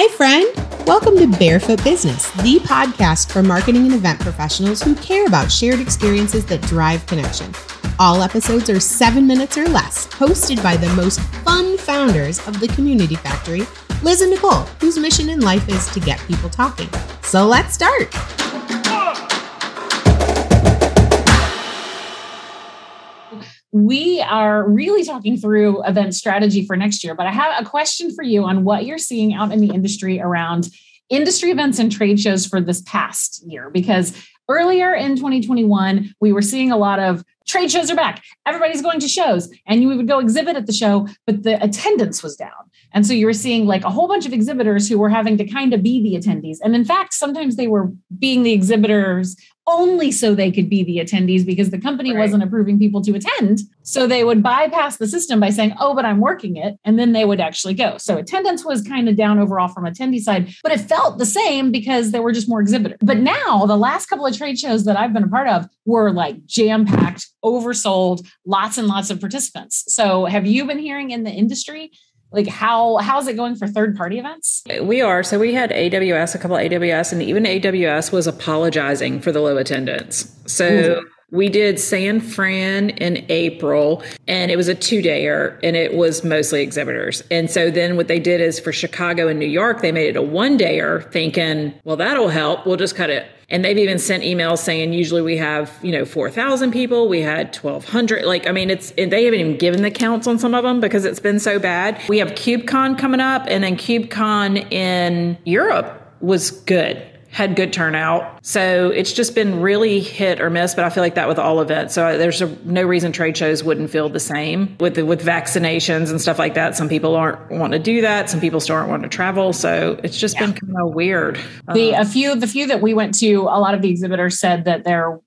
Hi, friend. Welcome to Barefoot Business, the podcast for marketing and event professionals who care about shared experiences that drive connection. All episodes are seven minutes or less, hosted by the most fun founders of the Community Factory, Liz and Nicole, whose mission in life is to get people talking. So let's start. We are really talking through event strategy for next year. But I have a question for you on what you're seeing out in the industry around industry events and trade shows for this past year, because earlier in 2021, we were seeing a lot of trade shows are back. Everybody's going to shows, and you would go exhibit at the show, but the attendance was down. And so you were seeing like a whole bunch of exhibitors who were having to kind of be the attendees. And in fact, sometimes they were being the exhibitors only so they could be the attendees because the company right. wasn't approving people to attend. So they would bypass the system by saying, oh, but I'm working it. And then they would actually go. So attendance was kind of down overall from attendee side, but it felt the same because there were just more exhibitors. But now the last couple of trade shows that I've been a part of were like jam packed, oversold, lots and lots of participants. So have you been hearing in the industry like how how's it going for third party events? We are. So we had AWS a couple of AWS and even AWS was apologizing for the low attendance. So Ooh. We did San Fran in April, and it was a two dayer, and it was mostly exhibitors. And so then what they did is for Chicago and New York, they made it a one dayer, thinking, well, that'll help. We'll just cut it. And they've even sent emails saying usually we have you know 4000 people. We had 1200 like i mean it's they haven't even given the counts on some of them because it's been so bad. We have KubeCon coming up and then KubeCon in europe was good had good turnout. So it's just been really hit or miss, but I feel like that with all events. So there's a, no reason trade shows wouldn't feel the same with the, with vaccinations and stuff like that. Some people aren't want to do that. Some people still aren't want to travel. So it's just yeah. been kind of weird. The a um, few the few that we went to, a lot of the exhibitors said that there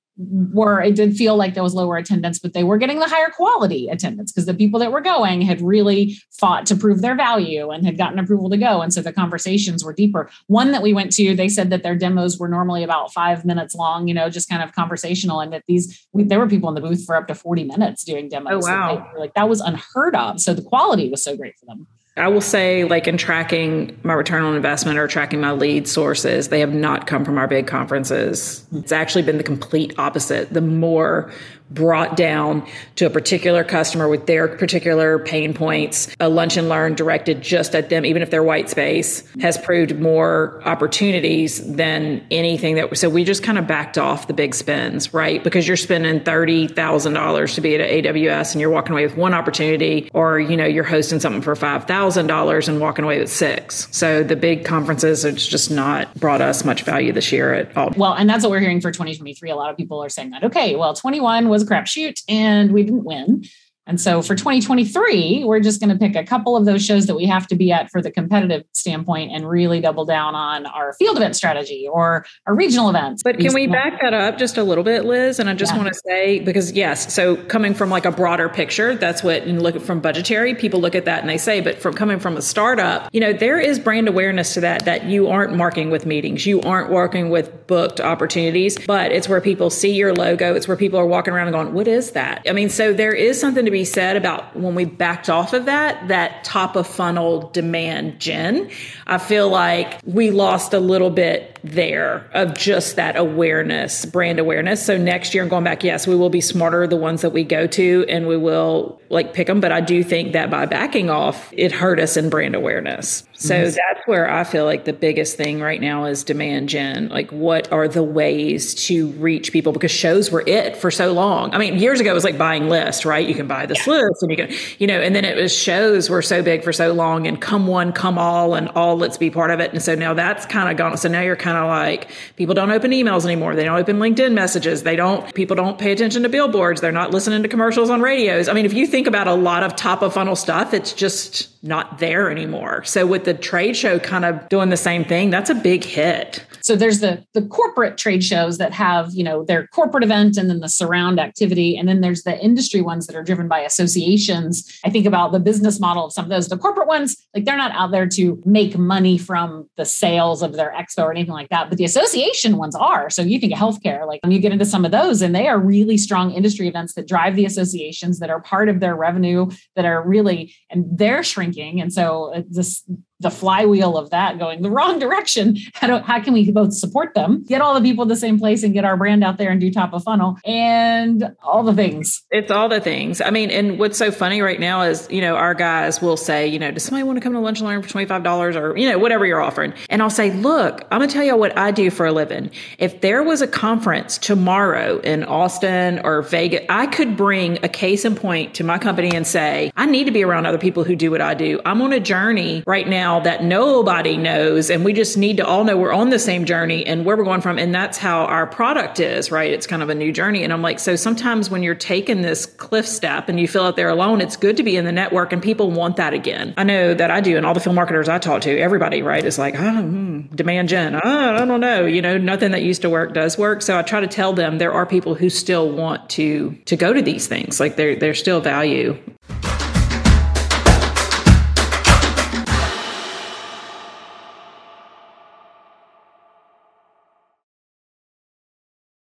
were it did feel like there was lower attendance but they were getting the higher quality attendance because the people that were going had really fought to prove their value and had gotten approval to go. And so the conversations were deeper. One that we went to they said that their demos were normally about five minutes long you know just kind of conversational and that these we, there were people in the booth for up to 40 minutes doing demos. Oh wow. like that was unheard of. So the quality was so great for them I will say, like in tracking my return on investment or tracking my lead sources, they have not come from our big conferences. It's actually been the complete opposite. The more brought down to a particular customer with their particular pain points. A lunch and learn directed just at them, even if they're white space, has proved more opportunities than anything that. So we just kind of backed off the big spends, right? Because you're spending thirty thousand dollars to be at AWS, and you're walking away with one opportunity, or you know you're hosting something for five thousand dollars and walking away with six. So the big conferences, it's just not brought us much value this year at all. Well, and that's what we're hearing for 2023. A lot of people are saying that. Okay, well, 21 was was a crapshoot and we didn't win. And so for 2023, we're just going to pick a couple of those shows that we have to be at for the competitive standpoint and really double down on our field event strategy or our regional events. But can we back that up just a little bit, Liz? And I just yeah. want to say, because yes, so coming from like a broader picture, that's what, and look from budgetary, people look at that and they say, but from coming from a startup, you know, there is brand awareness to that, that you aren't marking with meetings, you aren't working with booked opportunities, but it's where people see your logo. It's where people are walking around and going, what is that? I mean, so there is something to to be said about when we backed off of that, that top of funnel demand gen. I feel like we lost a little bit there of just that awareness, brand awareness. So next year and going back, yes, we will be smarter the ones that we go to and we will like pick them. But I do think that by backing off, it hurt us in brand awareness. So mm-hmm. that's where I feel like the biggest thing right now is demand gen. Like, what are the ways to reach people? Because shows were it for so long. I mean, years ago, it was like buying lists, right? You can buy this yeah. list and you can, you know, and then it was shows were so big for so long and come one, come all, and all let's be part of it. And so now that's kind of gone. So now you're kind of like, people don't open emails anymore. They don't open LinkedIn messages. They don't, people don't pay attention to billboards. They're not listening to commercials on radios. I mean, if you think about a lot of top of funnel stuff, it's just not there anymore. So with the trade show kind of doing the same thing, that's a big hit. So there's the the corporate trade shows that have, you know, their corporate event and then the surround activity and then there's the industry ones that are driven by associations. I think about the business model of some of those. The corporate ones, like they're not out there to make money from the sales of their expo or anything like that, but the association ones are. So you think of healthcare, like when you get into some of those and they are really strong industry events that drive the associations that are part of their revenue that are really and they're shrinking and so uh, this the flywheel of that going the wrong direction. How, do, how can we both support them, get all the people in the same place and get our brand out there and do top of funnel and all the things? It's all the things. I mean, and what's so funny right now is, you know, our guys will say, you know, does somebody want to come to lunch and learn for $25 or, you know, whatever you're offering? And I'll say, look, I'm going to tell you what I do for a living. If there was a conference tomorrow in Austin or Vegas, I could bring a case in point to my company and say, I need to be around other people who do what I do. I'm on a journey right now that nobody knows. And we just need to all know we're on the same journey and where we're going from. And that's how our product is, right? It's kind of a new journey. And I'm like, so sometimes when you're taking this cliff step and you feel out there alone, it's good to be in the network and people want that again. I know that I do. And all the film marketers I talk to, everybody, right, is like, oh, demand gen. Oh, I don't know. You know, nothing that used to work does work. So I try to tell them there are people who still want to, to go to these things. Like there, there's still value.